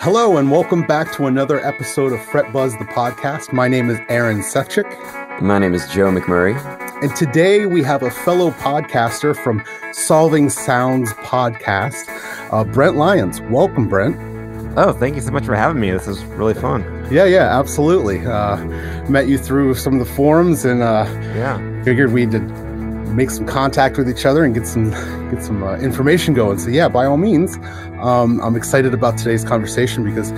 Hello, and welcome back to another episode of Fret Buzz the podcast. My name is Aaron Sefchik. My name is Joe McMurray. And today we have a fellow podcaster from Solving Sounds podcast, uh, Brent Lyons. Welcome, Brent. Oh, thank you so much for having me. This is really fun. Yeah, yeah, absolutely. Uh, met you through some of the forums, and uh, yeah, figured we'd make some contact with each other and get some get some uh, information going. So yeah, by all means, um, I'm excited about today's conversation because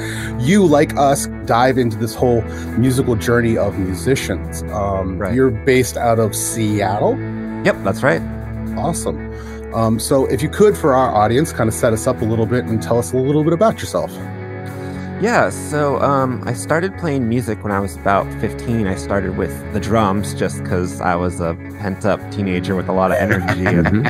you, like us, dive into this whole musical journey of musicians. Um, Right. You're based out of Seattle. yep, that's right. Awesome. Um, so if you could, for our audience, kind of set us up a little bit and tell us a little bit about yourself. Yeah, so um, I started playing music when I was about 15. I started with the drums just because I was a pent up teenager with a lot of energy and,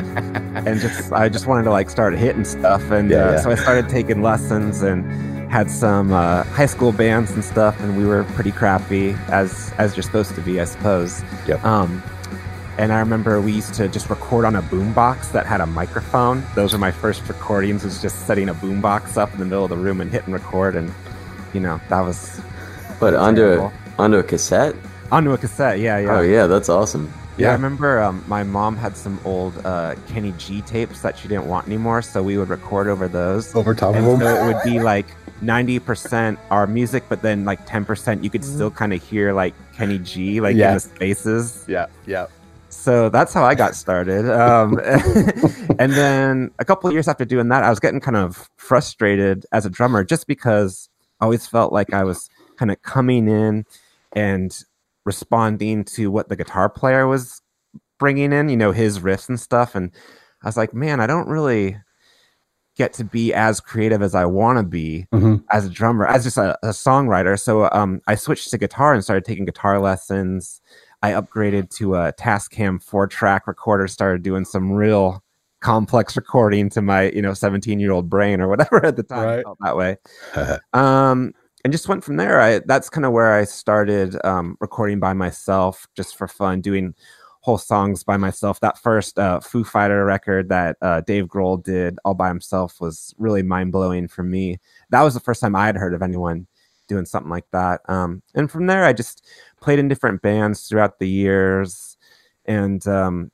and just I just wanted to like start hitting stuff. And Yeah, uh, yeah. so I started taking lessons and had some uh, high school bands and stuff. And we were pretty crappy as as you're supposed to be, I suppose. Yep. Um, and I remember we used to just record on a boombox that had a microphone. Those were my first recordings. Was just setting a boombox up in the middle of the room and hitting record, and you know that was But under Terrible. onto a cassette. onto a cassette. Yeah, yeah. Oh yeah, that's awesome. Yeah, I remember um, my mom had some old uh, Kenny G tapes that she didn't want anymore, so we would record over those. Over top and of so it would be like 90% our music, but then like 10% you could still kind of hear like Kenny G like Yeah. in the spaces. Yeah, yeah. So that's how I got started. Um, and then a couple of years after doing that, I was getting kind of frustrated as a drummer just because I always felt like I was kind of coming in and responding to what the guitar player was bringing in, you know, his riffs and stuff. And I was like, man, I don't really get to be as creative as I want to be Mhm. as a drummer, as just a, a songwriter. So um, I switched to guitar and started taking guitar lessons. I upgraded to a Tascam four track recorder, started doing some real complex recording to my, you know, 17 year old brain or whatever at the time Right. I felt that way. um, and just went from there. I that's kind of where I started um, recording by myself just for fun, doing whole songs by myself. That first uh, Foo Fighter record that uh, Dave Grohl did all by himself was really mind blowing for me. That was the first time I had heard of anyone doing something like that. Um, and from there, I just played in different bands throughout the years, and um,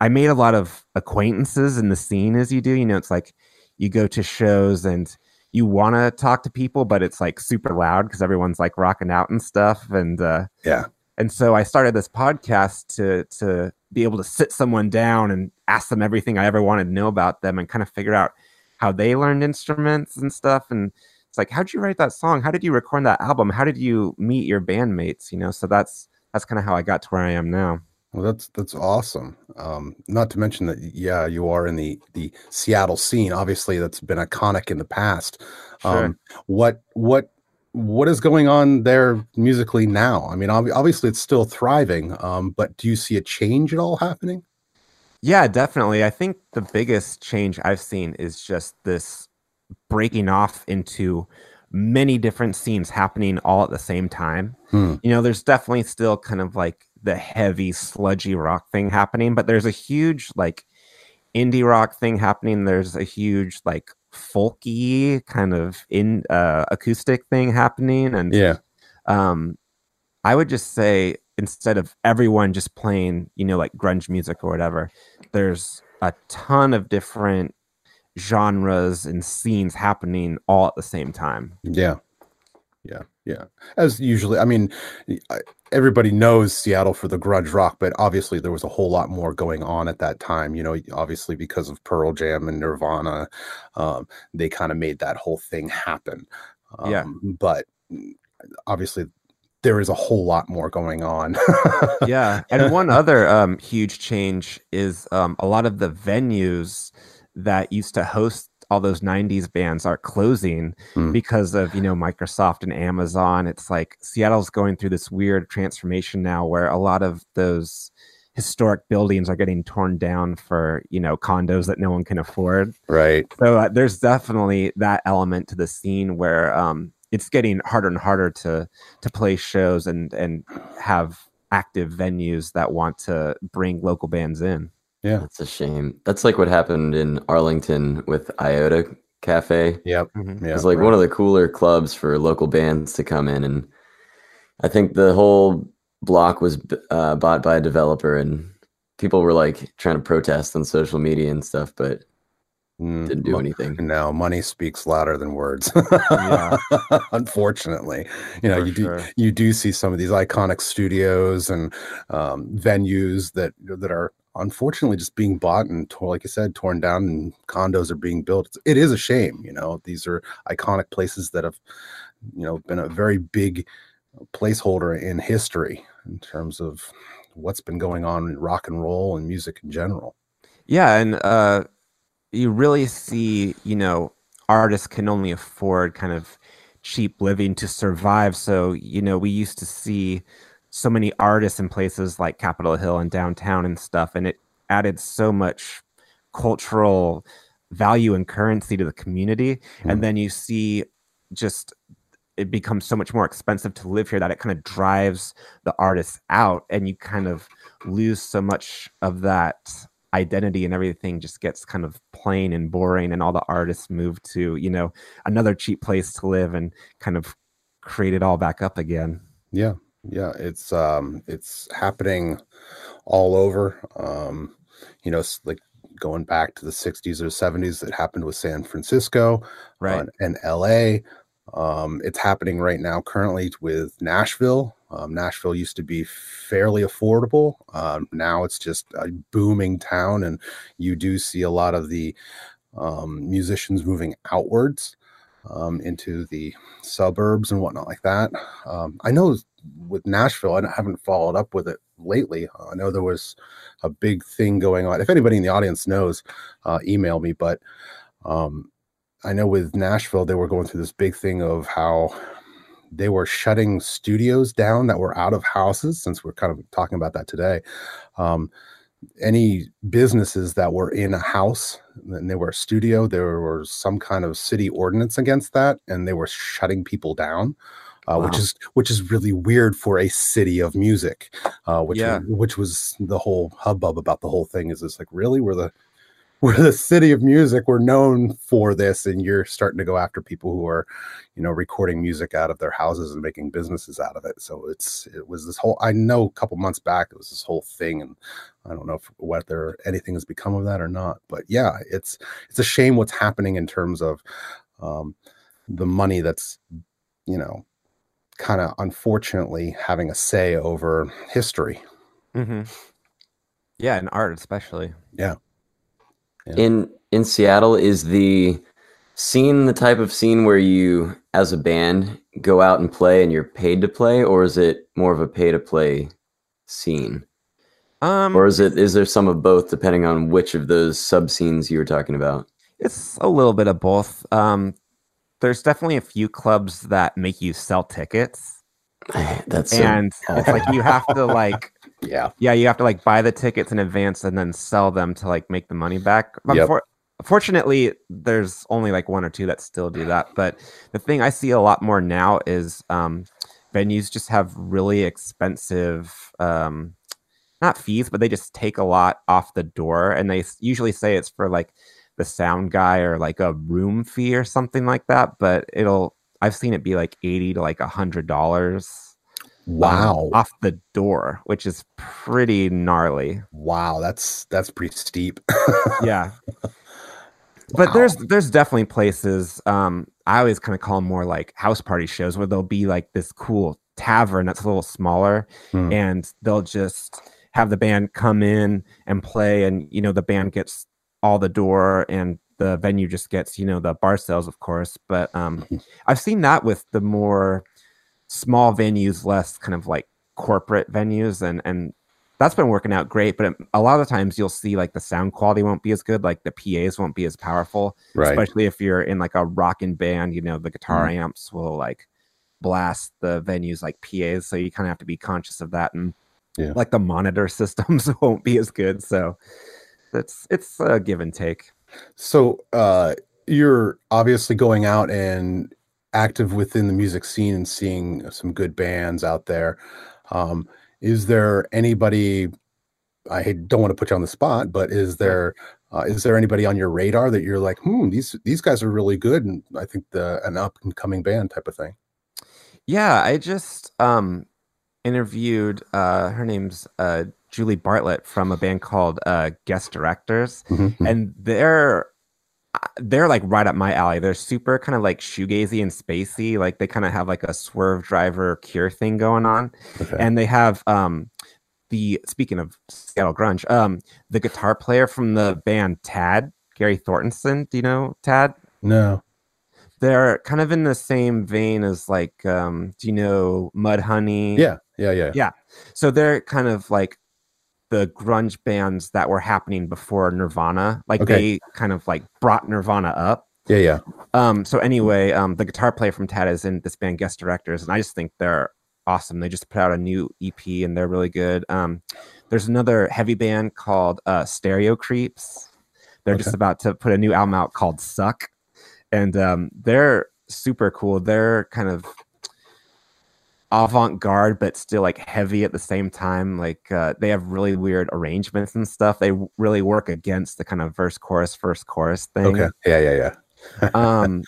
I made a lot of acquaintances in the scene as you do. You know, it's like you go to shows and you want to talk to people, but it's like super loud because everyone's like rocking out and stuff. And uh, Yeah. and so I started this podcast to to be able to sit someone down and ask them everything I ever wanted to know about them and kind of figure out how they learned instruments and stuff. And it's like, how did you write that song? How did you record that album? How did you meet your bandmates? You know, so that's that's kind of how I got to where I am now. Well, that's that's awesome. Um, not to mention that, yeah, you are in the the Seattle scene. Obviously, that's been iconic in the past. Sure. Um, what what what is going on there musically now? I mean, ob- obviously, it's still thriving. Um, but do you see a change at all happening? Yeah, definitely. I think the biggest change I've seen is just this breaking off into many different scenes happening all at the same time. Hmm. You know, there's definitely still kind of like the heavy, sludgy rock thing happening, but there's a huge like indie rock thing happening. There's a huge like folky kind of in uh, acoustic thing happening, and Yeah, um, I would just say instead of everyone just playing, you know, like grunge music or whatever, there's a ton of different genres and scenes happening all at the same time. yeah, yeah, yeah. As usually, I mean, everybody knows Seattle for the grunge rock, but obviously there was a whole lot more going on at that time. You know, obviously because of Pearl Jam and Nirvana, um, they kind of made that whole thing happen. Yeah. Um, but mm, obviously there is a whole lot more going on. yeah and one other um, huge change is um, a lot of the venues that used to host all those 90s bands are closing Hmm. because of you know microsoft and amazon it's like seattle's going through this weird transformation now where a lot of those historic buildings are getting torn down for you know condos that no one can afford right. so uh, there's definitely that element to the scene where um, it's getting harder and harder to to play shows and and have active venues that want to bring local bands in. Yeah. That's a shame. That's like what happened in Arlington with Iota Cafe. Yep. Mhm. Yeah. It's like one of the cooler clubs for local bands to come in, and I think the whole block was uh, bought by a developer, and people were like trying to protest on social media and stuff, but Mm, didn't do mo- anything. No, money speaks louder than words. Yeah. Unfortunately, you know, For you do sure. you do see some of these iconic studios and um, venues that that are unfortunately just being bought and tore, like you said, torn down, and condos are being built. It's, it is a shame. You know, these are iconic places that have, you know, been a very big placeholder in history in terms of what's been going on in rock and roll and music in general. Yeah, and uh, you really see, you know, artists can only afford kind of cheap living to survive. So, you know, we used to see so many artists in places like Capitol Hill and downtown and stuff, and it added so much cultural value and currency to the community. Mhm. And then you see just it becomes so much more expensive to live here that it kind of drives the artists out, and you kind of lose so much of that identity and everything just gets kind of plain and boring and all the artists move to you know another cheap place to live and kind of create it all back up again Yeah, yeah, it's um it's happening all over. Um, you know, like going back to the 60s or 70s, it happened with San Francisco right uh, and LA. Um, it's happening right now currently with Nashville. Um, Nashville used to be fairly affordable. Um, now it's just a booming town, and you do see a lot of the um, musicians moving outwards um, into the suburbs and whatnot like that. Um, I know with Nashville, I haven't followed up with it lately. I know there was a big thing going on. If anybody in the audience knows, uh, email me. But um, I know with Nashville, they were going through this big thing of how they were shutting studios down that were out of houses, since we're kind of talking about that today. Um, any businesses that were in a house and they were a studio, there was some kind of city ordinance against that, and they were shutting people down. Uh, Which is which is really weird for a city of music, uh, which Yeah. which was the whole hubbub about the whole thing. Is it's like really we're the we're the city of music. We're known for this, and you're starting to go after people who are, you know, recording music out of their houses and making businesses out of it. So it's it was this whole. I know a couple months back it was this whole thing, and I don't know if whether anything has become of that or not. But yeah, it's it's a shame what's happening in terms of um, the money that's you know kind of unfortunately having a say over history. hmm yeah and art especially Yeah. In in Seattle, is the scene the type of scene where you, as a band, go out and play and you're paid to play, or is it more of a pay to play scene, um or is it is there some of both depending on which of those sub scenes you were talking about? It's a little bit of both. Um, there's definitely a few clubs that make you sell tickets, That's so, and it's like you have to like, Yeah. yeah, you have to like buy the tickets in advance and then sell them to like make the money back. Yep. Unfor- Fortunately, there's only like one or two that still do that. But the thing I see a lot more now is um, venues just have really expensive, um, not fees, but they just take a lot off the door, and they usually say it's for like the sound guy or like a room fee or something like that. But it'll I've seen it be like eighty to like a hundred dollars Wow. off the door, which is pretty gnarly. Wow, that's that's pretty steep. Yeah. But there's there's definitely places um I always kind of call them more like house party shows where there'll be like this cool tavern that's a little smaller Hmm. and they'll just have the band come in and play and you know the band gets all the door and the venue just gets you know the bar sales of course but um I've seen that with the more small venues less kind of like corporate venues and and that's been working out great but a lot of the times you'll see like the sound quality won't be as good like the pas won't be as powerful right. especially if you're in like a rocking band you know the guitar Mm. amps will like blast the venues like pas so you kind of have to be conscious of that and Yeah. like the monitor systems won't be as good so it's it's a give and take So uh you're obviously going out and active within the music scene and seeing some good bands out there. Um is there anybody I don't want to put you on the spot, but is there uh, is there anybody on your radar that you're like, hmm, these these guys are really good, and I think the an up and coming band type of thing? Yeah, I just um, interviewed. Uh, her name's uh, Julie Bartlett from a band called uh, Guest Directors, mm-hmm. and they're uh, they're like right up my alley. They're super kind of like shoegazy and spacey. Like they kind of have like a Swervedriver cure thing going on, okay. and they have um the speaking of Seattle grunge, um the guitar player from the band Tad, Gary Thorstensen. Do you know Tad? No they're kind of in the same vein as like um do you know mudhoney yeah yeah yeah yeah so they're kind of like the grunge bands that were happening before nirvana like okay. they kind of like brought nirvana up yeah yeah um so anyway um the guitar player from tad is in this band guest directors and i just think they're awesome they just put out a new ep and they're really good um there's another heavy band called uh stereo creeps they're okay. just about to put a new album out called suck and um, they're super cool. They're kind of avant-garde but still like heavy at the same time like uh, they have really weird arrangements and stuff. They really work against the kind of verse chorus first chorus thing. Okay. Yeah yeah yeah. Um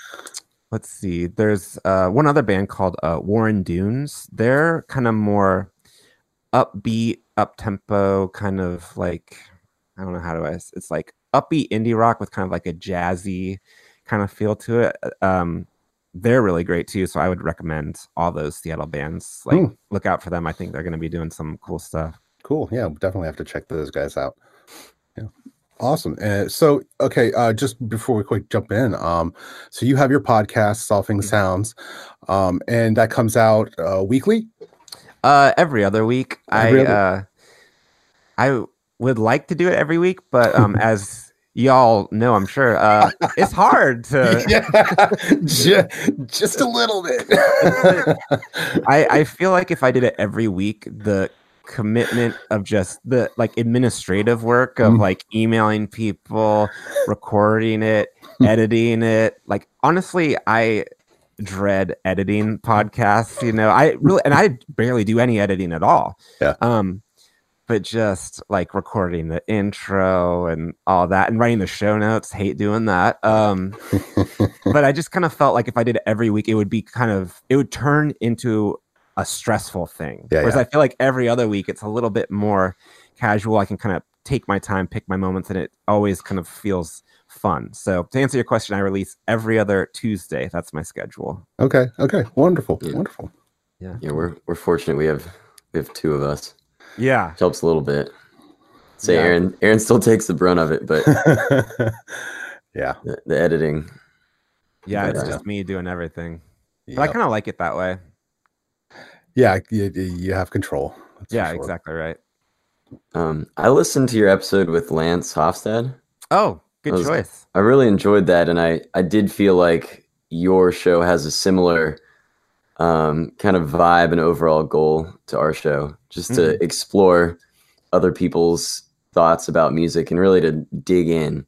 let's see. There's uh, one other band called uh, warren dunes. They're kind of more upbeat up tempo kind of like i don't know how to it's like upbeat indie rock with kind of like a jazzy kind of feel to it. Uh, um, they're really great too. So I would recommend all those Seattle bands. Like, hmm. look out for them. I think they're going to be doing some cool stuff. Cool. Yeah, definitely have to check those guys out. Yeah. Awesome. Uh, so, okay, uh, just before we quick jump in, um, so you have your podcast, Solving mm-hmm. Sounds, um, and that comes out uh, weekly. Uh, every other week. Every I other- uh, I would like to do it every week, but um, as y'all know, I'm sure. Uh, it's hard to. yeah, just, just a little bit. I, I feel like if I did it every week, the commitment of just the like administrative work of mm. like emailing people, recording it, editing it. Like, honestly, I dread editing podcasts. You know, I really, and I barely do any editing at all. Yeah. Um, but just like recording the intro and all that and writing the show notes hate doing that um but i just kind of felt like if i did it every week it would be kind of it would turn into a stressful thing. Yeah, whereas yeah. i feel like every other week it's a little bit more casual. I can kind of take my time pick my moments and it always kind of feels fun. So to answer your question i release every other tuesday. That's my schedule. Okay okay. Wonderful yeah. wonderful. Yeah. Yeah we're we're fortunate we have we have two of us yeah, Which helps a little bit. Say yeah. Aaron, Aaron still takes the brunt of it, but yeah, the, the, editing. Yeah, but, it's uh, just me doing everything. But I kind of like it that way. Yeah, you, you have control. yeah, sure. exactly right. Um, I listened to your episode with Lance Hofstad. Oh, good was, choice. I really enjoyed that, and I I did feel like your show has a similar um, kind of vibe and overall goal to our show, just mm-hmm. to explore other people's thoughts about music and really to dig in.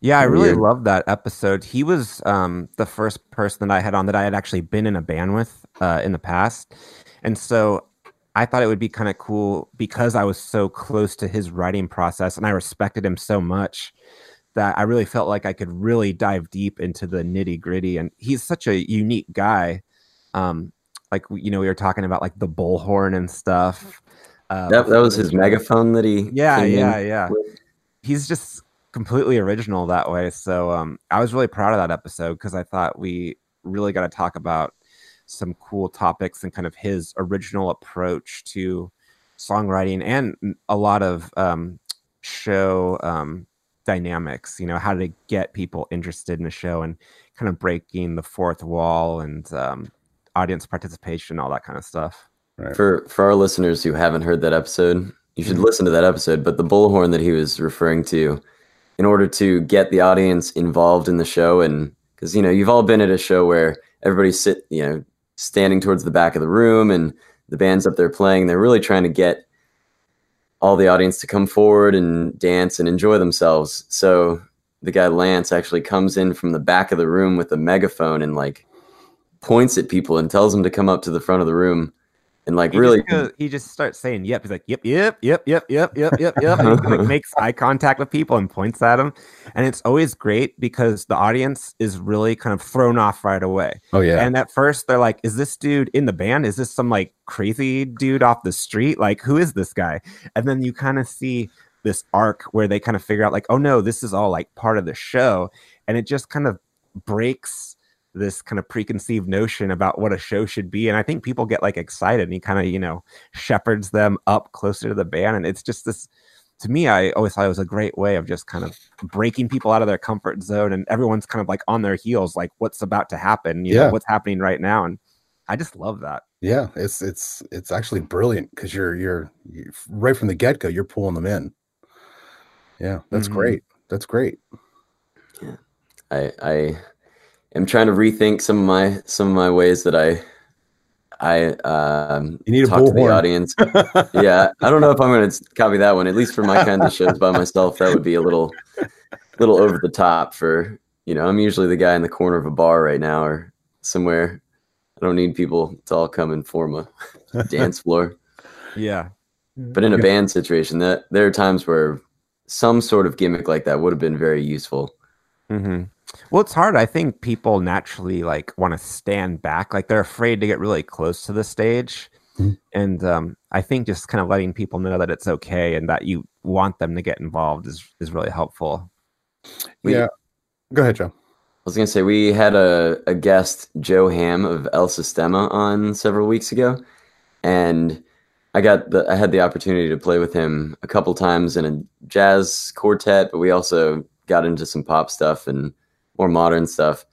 Yeah, I really loved that episode. He was um, the first person that I had on that I had actually been in a band with uh, in the past. And so I thought it would be kind of cool because I was so close to his writing process and I respected him so much that I really felt like I could really dive deep into the nitty gritty. And he's such a unique guy um, like you know we were talking about like the bullhorn and stuff. Uh, that, that was his megaphone that he. Yeah, yeah, yeah. With. He's just completely original that way. So um, I was really proud of that episode because I thought we really got to talk about some cool topics and kind of his original approach to songwriting and a lot of um, show um, dynamics. You know, how to get people interested in a show and kind of breaking the fourth wall and um, audience participation, all that kind of stuff. Right. For for our listeners who haven't heard that episode, you should mm-hmm. listen to that episode. But the bullhorn that he was referring to, in order to get the audience involved in the show, and because you know you've all been at a show where everybody's sit, you know, standing towards the back of the room, and the band's up there playing. They're really trying to get all the audience to come forward and dance and enjoy themselves. So the guy Lance actually comes in from the back of the room with a megaphone and like points at people and tells them to come up to the front of the room and like he really just goes- he just starts saying yep he's like yep yep yep yep yep yep yep yep and like makes eye contact with people and points at them and it's always great because the audience is really kind of thrown off right away. Oh yeah. and at first they're like is this dude in the band? Is this some like crazy dude off the street? Like who is this guy? And then you kind of see this arc where they kind of figure out like oh no this is all like part of the show. And it just kind of breaks this kind of preconceived notion about what a show should be and i think people get like excited and he kind of you know shepherds them up closer to the band and it's just this to me i always thought it was a great way of just kind of breaking people out of their comfort zone and everyone's kind of like on their heels like what's about to happen you Yeah. know what's happening right now and i just love that Yeah, it's it's it's actually brilliant because you're, you're you right from the get go. You're pulling them in. Yeah, that's Mhm. great. That's great. Yeah, I I am trying to rethink some of my some of my ways that I I um You need a talk to the bullhorn. audience. yeah, I don't know if I'm going to copy that one. At least for my kind of shows by myself, that would be a little little over the top. For you know, I'm usually the guy in the corner of a bar right now or somewhere. I don't need people to all come and form a dance floor. yeah But in a band situation, that there are times where some sort of gimmick like that would have been very useful. hmm Well, it's hard. I think people naturally like want to stand back, like they're afraid to get really close to the stage. Mhm. And um, I think just kind of letting people know that it's okay and that you want them to get involved is is really helpful. We- yeah. Go ahead, Joe. I was gonna say we had a, a guest, Joe Ham of El Sistema, on several weeks ago, and I got the I had the opportunity to play with him a couple times in a jazz quartet, but we also got into some pop stuff and more modern stuff.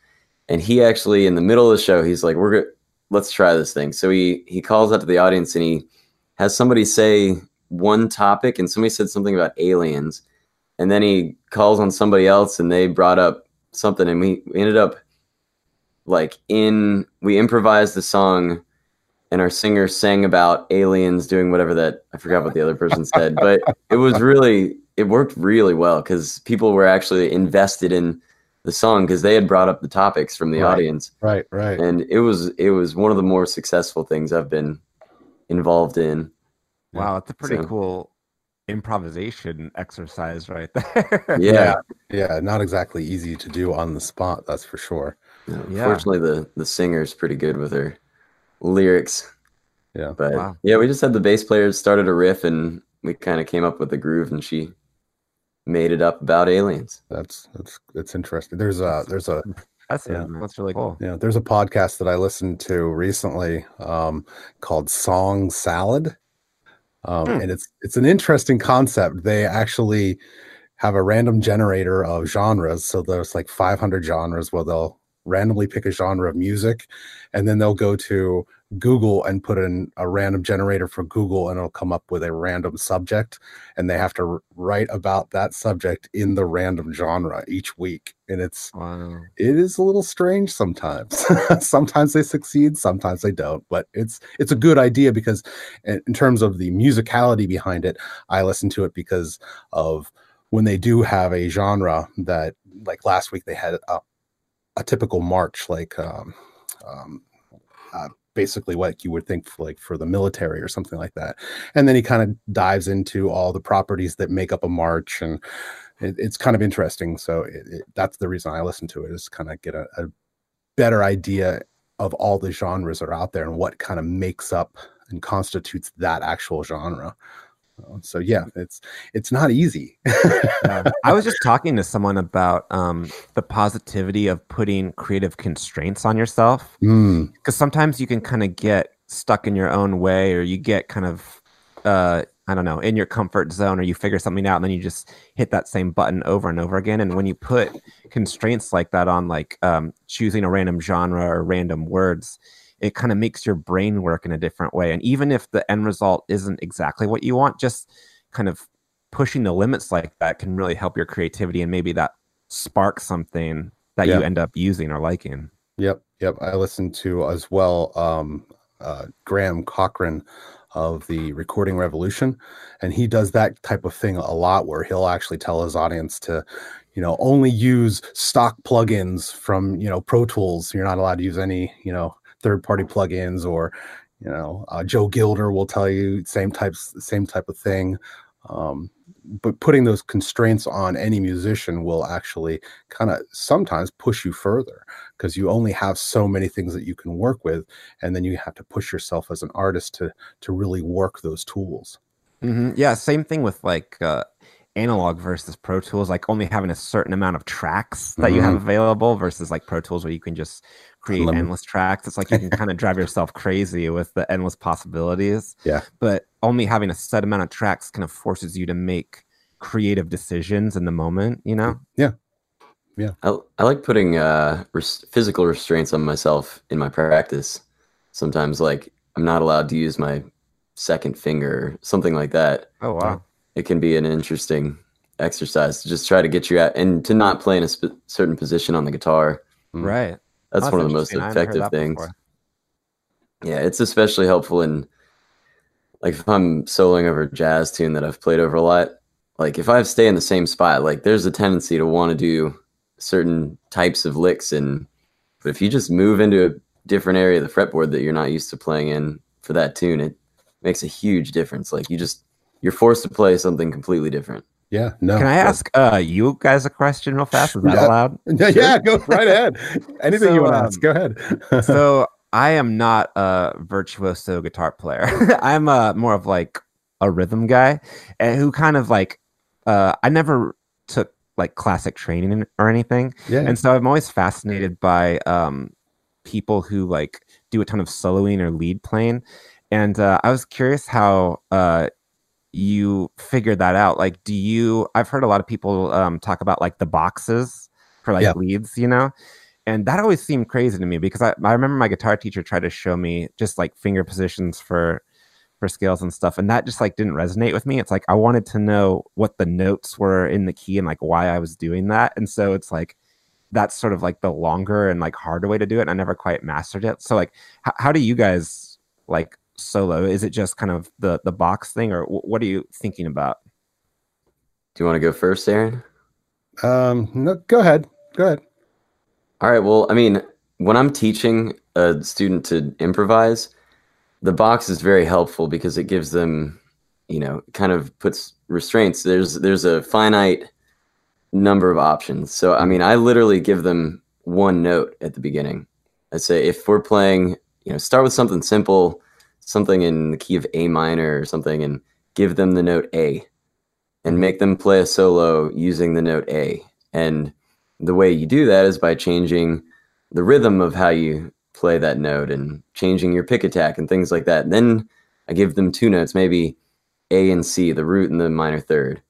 And he actually, in the middle of the show, he's like, "We're good. Let's try this thing." So he he calls out to the audience and he has somebody say one topic, and somebody said something about aliens, and then he calls on somebody else, and they brought up something and we, we ended up like in we improvised the song and our singer sang about aliens doing whatever that I forgot what the other person said, but it was really it worked really well because people were actually invested in the song because they had brought up the topics from the Right. audience, Right, right. and it was it was one of the more successful things I've been involved in. Wow, it's a pretty So- cool improvisation exercise right there. Yeah, Yeah, not exactly easy to do on the spot, that's for sure. Yeah. Fortunately, the the singer's pretty good with her lyrics. Yeah. But Wow. yeah, we just had the bass players started a riff and we kind of came up with the groove and she made it up about aliens. That's that's it's interesting. There's a there's a That's Yeah. That's really cool. yeah, there's a podcast that I listened to recently um, called Song Salad. Um, Hmm. and it's it's an interesting concept. They actually have a random generator of genres. So there's like 500 genres where they'll randomly pick a genre of music and then they'll go to Google and put in a random generator for Google and it'll come up with a random subject and they have to write about that subject in the random genre each week and it's Wow. it is a little strange sometimes sometimes they succeed sometimes they don't but it's it's a good idea because in, in terms of the musicality behind it i listen to it because of when they do have a genre that like last week they had a, a typical march like um, um uh, basically what you would think for, like for the military or something like that and then he kind of dives into all the properties that make up a march and it, it's kind of interesting. So it, it, that's the reason I listen to it is kind of get a, a better idea of all the genres that are out there and what kind of makes up and constitutes that actual genre. Uh, So yeah, it's it's not easy. Yeah. I was just talking to someone about um, the positivity of putting creative constraints on yourself Mm, because sometimes you can kind of get stuck in your own way or you get kind of uh i don't know in your comfort zone or you figure something out and then you just hit that same button over and over again and when you put constraints like that on like um, choosing a random genre or random words it kind of makes your brain work in a different way and even if the end result isn't exactly what you want just kind of pushing the limits like that can really help your creativity and maybe that spark something that Yeah. you end up using or liking yep, yep. I listened to as well um, uh, Graham Cochrane of the Recording Revolution, and he does that type of thing a lot, where he'll actually tell his audience to, you know, only use stock plugins from you know Pro Tools. You're not allowed to use any you know third party plugins or you know uh, joe gilder will tell you same types same type of thing um, but putting those constraints on any musician will actually kind of sometimes push you further because you only have so many things that you can work with and then you have to push yourself as an artist to to really work those tools mm-hmm. yeah same thing with like uh, analog versus pro tools like only having a certain amount of tracks that mm-hmm. you have mm-hmm. available versus like pro tools where you can just create endless tracks. It's like you can kind of drive yourself crazy with the endless possibilities. Yeah. But only having a set amount of tracks kind of forces you to make creative decisions in the moment you know? Yeah. Yeah. I, I like putting uh res- physical restraints on myself in my practice. Sometimes like i'm not allowed to use my second finger something like that. Oh wow it can be an interesting exercise to just try to get you out and to not play in a sp- certain position on the guitar. Mm-hmm. Right. That's, that's one of the most effective things. before. yeah it's especially helpful in like if I'm soloing over a jazz tune that I've played over a lot, like if I stay in the same spot, like there's a tendency to want to do certain types of licks and but if you just move into a different area of the fretboard that you're not used to playing in for that tune, it makes a huge difference. Like you just you're forced to play something completely different. Yeah, no. Can I ask uh, you guys a question real fast? Is that yeah. allowed? Yeah, yeah, go right ahead. Anything so, you want to um, ask, go ahead. so I am not a virtuoso guitar player. I'm a more of like a rhythm guy, and who kind of like uh, I never took like classic training or anything, yeah. and so I'm always fascinated by um, people who like do a ton of soloing or lead playing, and uh, I was curious how uh, you figured that out. Like, do you? I've heard a lot of people um, talk about like the boxes for like yeah. leads, you know and that always seemed crazy to me because I, I remember my guitar teacher tried to show me just like finger positions for for scales and stuff and that just like didn't resonate with me it's like i wanted to know what the notes were in the key and like why i was doing that and so it's like that's sort of like the longer and like harder way to do it and i never quite mastered it so like h- how do you guys like solo is it just kind of the the box thing or w- what are you thinking about do you want to go first aaron um no go ahead go ahead all right. Well, I mean, when I'm teaching a student to improvise, the box is very helpful because it gives them, you know, kind of puts restraints. There's there's a finite number of options. So I mean, I literally give them one note at the beginning. I say if we're playing, you know, start with something simple, something in the key of A minor or something, and give them the note A, and make them play a solo using the note A. And the way you do that is by changing the rhythm of how you play that note and changing your pick attack and things like that. And then I give them two notes, maybe A and C, the root and the minor third.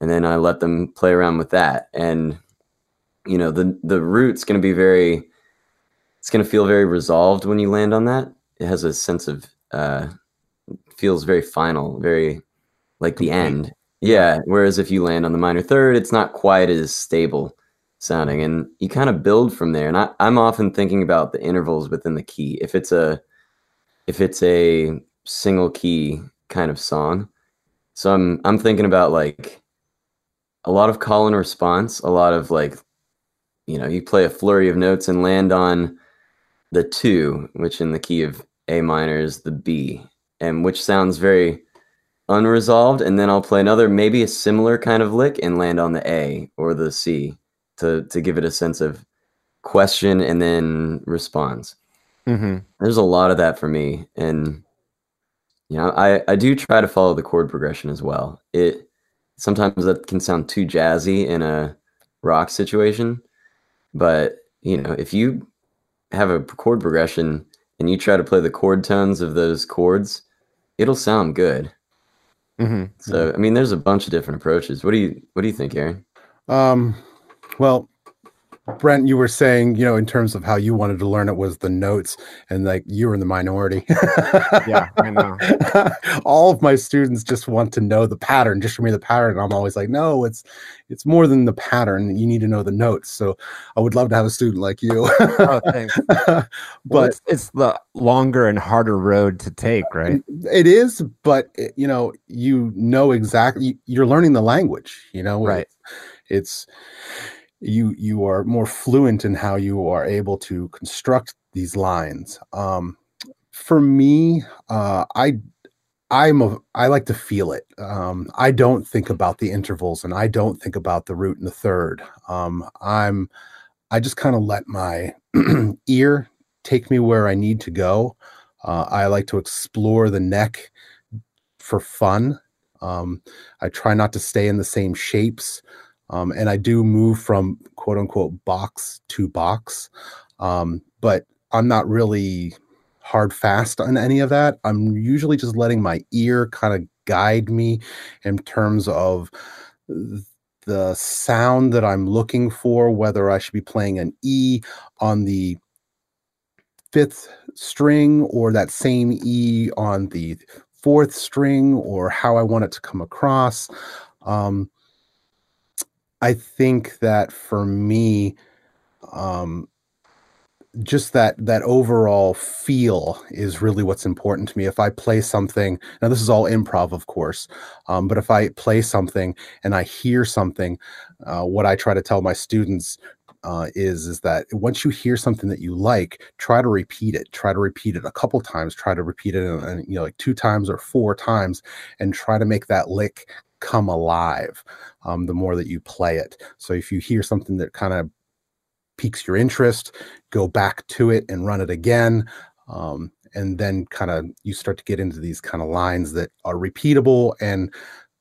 And then I let them play around with that. And you know, the the root's going to be very it's going to feel very resolved when you land on that. It has a sense of uh feels very final, very like the end. Yeah, whereas if you land on the minor third, it's not quite as stable sounding and you kind of build from there. And I, i'm often thinking about the intervals within the key. If it's a if it's a single key kind of song. So i'm i'm thinking about like a lot of call and response a lot of like you know you play a flurry of notes and land on the two which in the key of a minor is the b and which sounds very unresolved and then i'll play another maybe a similar kind of lick and land on the a or the c to to give it a sense of question and then response. Mm-hmm. There's a lot of that for me, and you know, I I do try to follow the chord progression as well. It sometimes that can sound too jazzy in a rock situation, but you know, if you have a chord progression and you try to play the chord tones of those chords, it'll sound good. Mm-hmm. So, I mean, there's a bunch of different approaches. What do you What do you think, Aaron? Um, well, Brent, you were saying, you know, in terms of how you wanted to learn it was the notes, and like you were in the minority. yeah, I know. All of my students just want to know the pattern. Just show me the pattern. I'm always like, no, it's it's more than the pattern. You need to know the notes. So I would love to have a student like you. oh, thanks. but well, it's, it's, the longer and harder road to take, right? It is, but it, you know, you know exactly. You're learning the language. You know, right? it's, it's you you are more fluent in how you are able to construct these lines. Um, for me, uh, I I'm a I like to feel it. Um, I don't think about the intervals and I don't think about the root and the third. Um, I'm I just kind of let my ear take me where I need to go. Uh, I like to explore the neck for fun. Um, I try not to stay in the same shapes. Um, and I do move from quote unquote box to box. Um, but I'm not really hard fast on any of that. I'm usually just letting my ear kind of guide me in terms of the sound that I'm looking for, whether I should be playing an E on the fifth string or that same E on the fourth string or how I want it to come across. Um, I think that for me, um, just that that overall feel is really what's important to me. If i play something now this is all improv of course um, but if i play something and i hear something uh, what i try to tell my students uh, is is that once you hear something that you like try to repeat it try to repeat it a couple times try to repeat it and you know like two times or four times and try to make that lick come alive um, the more that you play it. So if you hear something that kind of piques your interest, go back to it and run it again. Um, and then kind of you start to get into these kind of lines that are repeatable and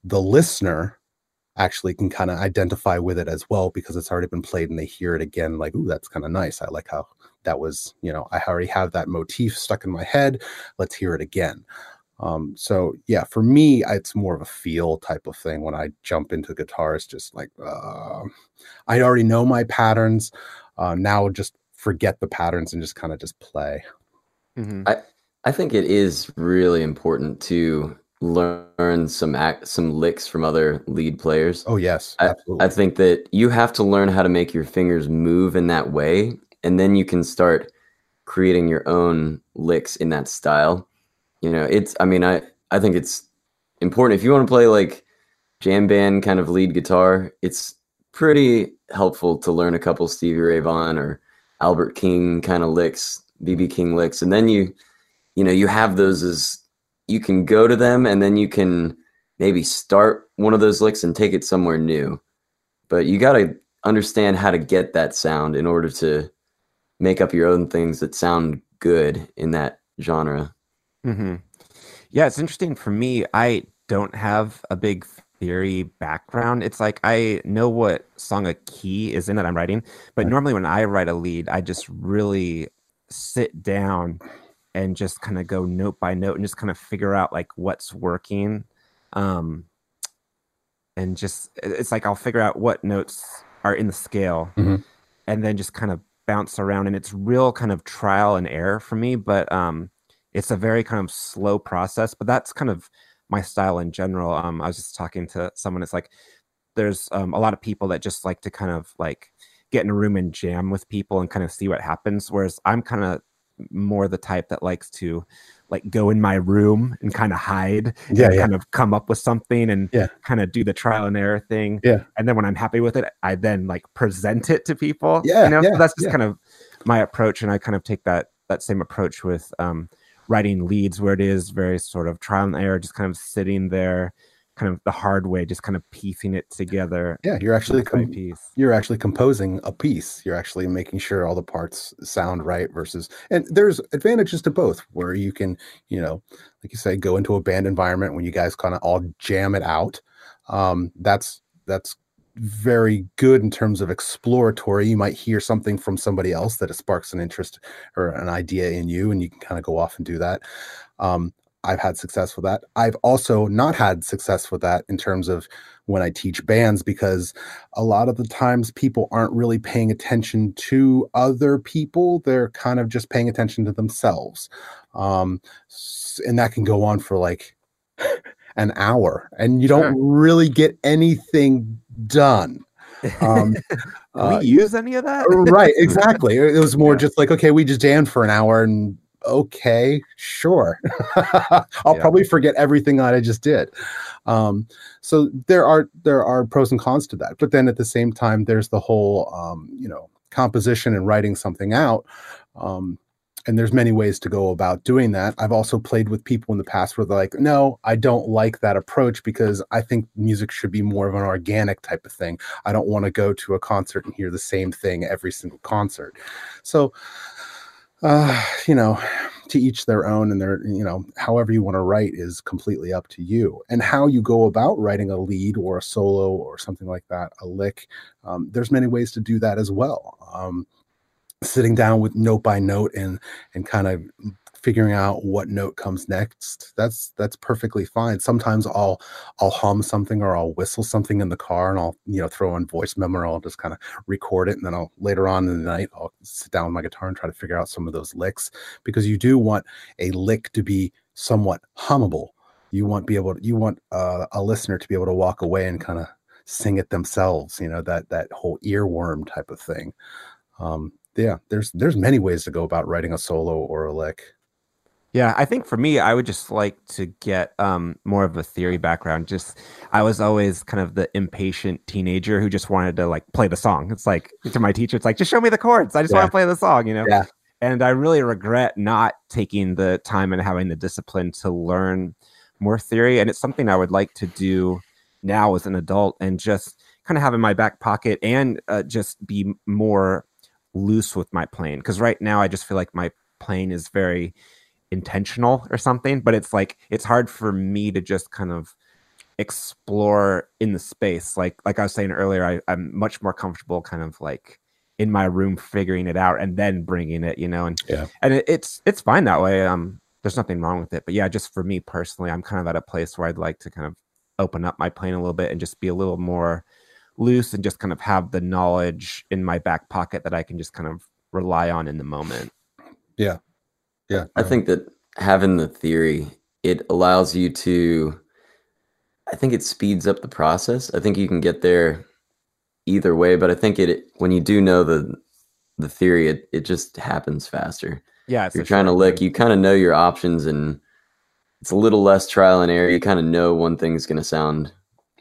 the listener actually can kind of identify with it as well because it's already been played and they hear it again like ooh that's kind of nice. I like how that was you know i already have that motif stuck in my head. Let's hear it again um, so yeah for me it's more of a feel type of thing when i jump into guitar it's just like uh, i already know my patterns uh, now just forget the patterns and just kind of just play. Mm-hmm. I I think it is really important to learn some act, some licks from other lead players. Oh yes, absolutely. I, I think that you have to learn how to make your fingers move in that way, and then you can start creating your own licks in that style. You know, it's. I mean, I I think it's important if you want to play like jam band kind of lead guitar. It's pretty helpful to learn a couple Stevie Ray Vaughan or Albert King kind of licks, BB King licks, and then you, you know, you have those as you can go to them, and then you can maybe start one of those licks and take it somewhere new. But you got to understand how to get that sound in order to make up your own things that sound good in that genre. Mm-hmm. Yeah, it's interesting for me. I don't have a big theory background, it's like I know what song a key is in that I'm writing, but normally when I write a lead, I just really sit down and just kind of go note by note and just kind of figure out like what's working. Um, and just it's like I'll figure out what notes are in the scale mm-hmm. and then just kind of bounce around and it's real kind of trial and error for me, but um it's a very kind of slow process, but that's kind of my style in general. Um, I was just talking to someone. It's like there's um, a lot of people that just like to kind of like get in a room and jam with people and kind of see what happens. Whereas I'm kind of more the type that likes to like go in my room and kind of hide yeah, and yeah. kind of come up with something and yeah. kind of do the trial and error thing. Yeah. And then when I'm happy with it, I then like present it to people. Yeah. You know, yeah, so that's just kind of my approach. And I kind of take that that same approach with um writing leads where it is very sort of trial and error, just kind of sitting there, kind of the hard way, just kind of piecing it together. Yeah, you're actually com- you're actually composing a piece. You're actually making sure all the parts sound right versus and there's advantages to both where you can, you know, like you say, go into a band environment when you guys kind of all jam it out. Um, that's that's very good in terms of exploratory. You might hear something from somebody else that sparks an interest or an idea in you, and you can kind of go off and do that. Um, I've had success with that. I've also not had success with that in terms of when I teach bands because a lot of the times people aren't really paying attention to other people. They're kind of just paying attention to themselves. Um, and that can go on for like an hour and you don't sure. really get anything done. Um, uh, we use any of that? right, exactly. It was more yeah. just like, okay, we just jammed for an hour and okay, sure. I'll yeah. probably forget everything that I just did. Um, so there are there are pros and cons to that. But then at the same time, there's the whole um, you know, composition and writing something out. Um, and there's many ways to go about doing that. I've also played with people in the past where they're like, no, I don't like that approach because I think music should be more of an organic type of thing. I don't want to go to a concert and hear the same thing every single concert. So, uh, you know, to each their own, and their, you know, however you want to write is completely up to you. And how you go about writing a lead or a solo or something like that, a lick, um, there's many ways to do that as well. Um, sitting down with note by note and and kind of figuring out what note comes next that's that's perfectly fine. Sometimes i'll i'll hum something or i'll whistle something in the car and i'll you know throw in voice memo or i'll just kind of record it and then i'll later on in the night i'll sit down with my guitar and try to figure out some of those licks because you do want a lick to be somewhat hummable. You want be able to, you want uh, a listener to be able to walk away and kind of sing it themselves you know that that whole earworm type of thing. Um, yeah, there's there's many ways to go about writing a solo or a lick. Yeah, I think for me, I would just like to get um, more of a theory background. Just, I was always kind of the impatient teenager who just wanted to like play the song. It's like to my teacher, it's like just show me the chords. I just yeah. want to play the song, you know. Yeah. And I really regret not taking the time and having the discipline to learn more theory. And it's something I would like to do now as an adult and just kind of have in my back pocket and uh, just be more loose with my plane because right now I just feel like my plane is very intentional or something, but it's like it's hard for me to just kind of explore in the space. Like like I was saying earlier, I, I'm much more comfortable kind of like in my room figuring it out and then bringing it, you know, and yeah, and it, it's it's fine that way. Um, there's nothing wrong with it, but yeah, just for me personally, I'm kind of at a place where I'd like to kind of open up my plane a little bit and just be a little more loose and just kind of have the knowledge in my back pocket that I can just kind of rely on in the moment. Yeah. Yeah. I think that having the theory, it allows you to I think it speeds up the process. I think you can get there either way, but I think it when you do know the the theory, it, it just happens faster. Yeah, you're trying to lick, you kind of know your options and it's a little less trial and error. You kind of know one thing's going to sound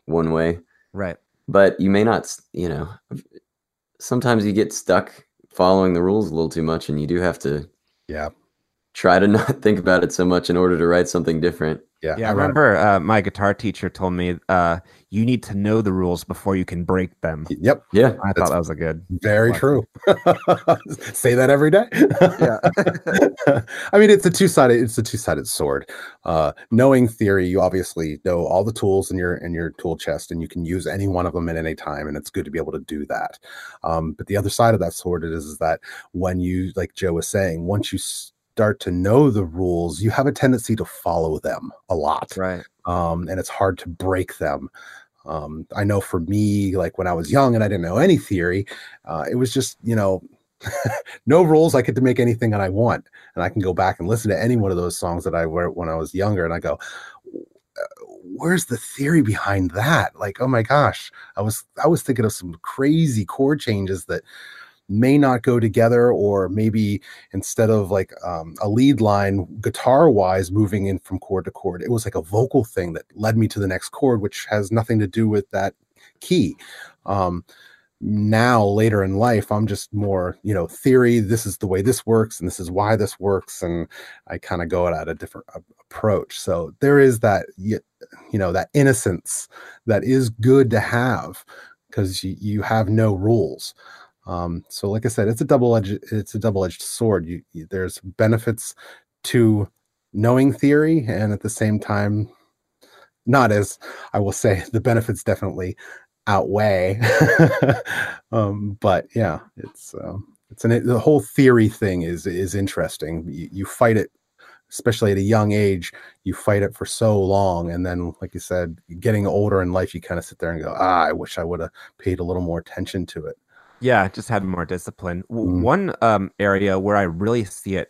one way. Right but you may not you know sometimes you get stuck following the rules a little too much and you do have to yeah try to not think about it so much in order to write something different yeah, yeah. I remember uh, my guitar teacher told me uh, you need to know the rules before you can break them. Yep. Yeah, I thought that was a good. Very true. Say that every day. yeah. I mean, it's a two sided. It's a two sided sword. Uh, knowing theory, you obviously know all the tools in your in your tool chest, and you can use any one of them at any time, and it's good to be able to do that. Um, but the other side of that sword is, is that when you, like Joe was saying, once you start to know the rules, you have a tendency to follow them a lot. Right. Um, and it's hard to break them. Um, I know for me, like when I was young and I didn't know any theory, uh, it was just, you know, no rules. I get to make anything that I want. And I can go back and listen to any one of those songs that I wrote when I was younger. And I go, where's the theory behind that? Like, oh my gosh, I was, I was thinking of some crazy chord changes that, may not go together or maybe instead of like um, a lead line guitar wise moving in from chord to chord it was like a vocal thing that led me to the next chord which has nothing to do with that key. Um, now later in life i'm just more you know theory this is the way this works and this is why this works and i kind of go at a different approach. So there is that you know that innocence that is good to have because you, you have no rules um, so, like I said, it's a double edged it's a double edged sword. You, you, there's benefits to knowing theory, and at the same time, not as I will say, the benefits definitely outweigh. um, but yeah, it's um, it's an the whole theory thing is is interesting. You, you fight it especially at a young age, you fight it for so long. And then, like you said, getting older in life, you kind of sit there and go, ah, I wish I would have paid a little more attention to it. Yeah, just had more discipline. Mm. One um, area where I really see it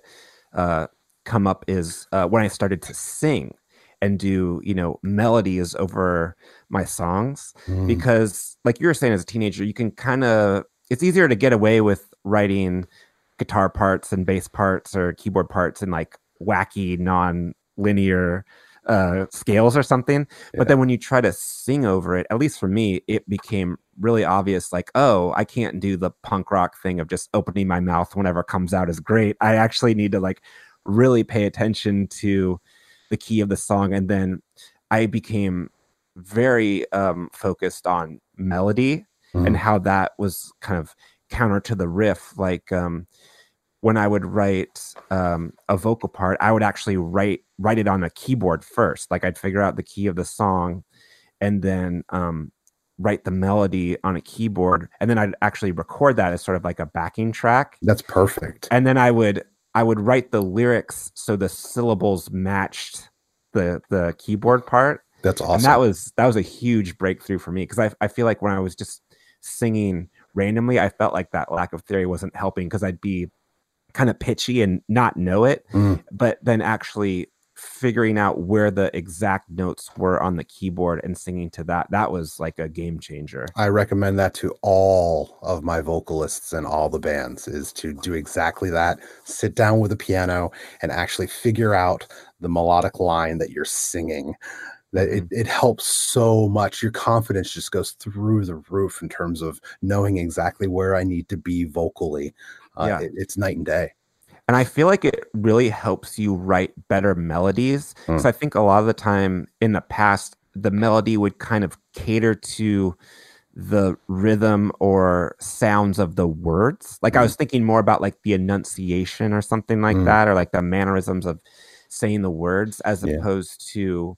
uh, come up is uh, when I started to sing and do you know melodies over my songs mm. because like you were saying as a teenager you can kind of it's easier to get away with writing guitar parts and bass parts or keyboard parts and like wacky non-linear uh, scales or something. Yeah. But then when you try to sing over it, at least for me, it became really obvious like, oh, I can't do the punk rock thing of just opening my mouth whenever comes out is great. I actually need to like really pay attention to the key of the song. And then I became very um, focused on melody mm-hmm. and how that was kind of counter to the riff. Like, um, when I would write um, a vocal part, I would actually write write it on a keyboard first. Like I'd figure out the key of the song, and then um, write the melody on a keyboard, and then I'd actually record that as sort of like a backing track. That's perfect. And then I would I would write the lyrics so the syllables matched the the keyboard part. That's awesome. And that was that was a huge breakthrough for me because I I feel like when I was just singing randomly, I felt like that lack of theory wasn't helping because I'd be kind of pitchy and not know it, mm. but then actually figuring out where the exact notes were on the keyboard and singing to that that was like a game changer. I recommend that to all of my vocalists and all the bands is to do exactly that. Sit down with a piano and actually figure out the melodic line that you're singing. That it, mm-hmm. it helps so much. Your confidence just goes through the roof in terms of knowing exactly where i need to be vocally uh, yeah. It, it's night and day. And I feel like it really helps you write better melodies. Because mm. I think a lot of the time in the past, the melody would kind of cater to the rhythm or sounds of the words. Like mm. I was thinking more about like the enunciation or something like mm. that, or like the mannerisms of saying the words as yeah. opposed to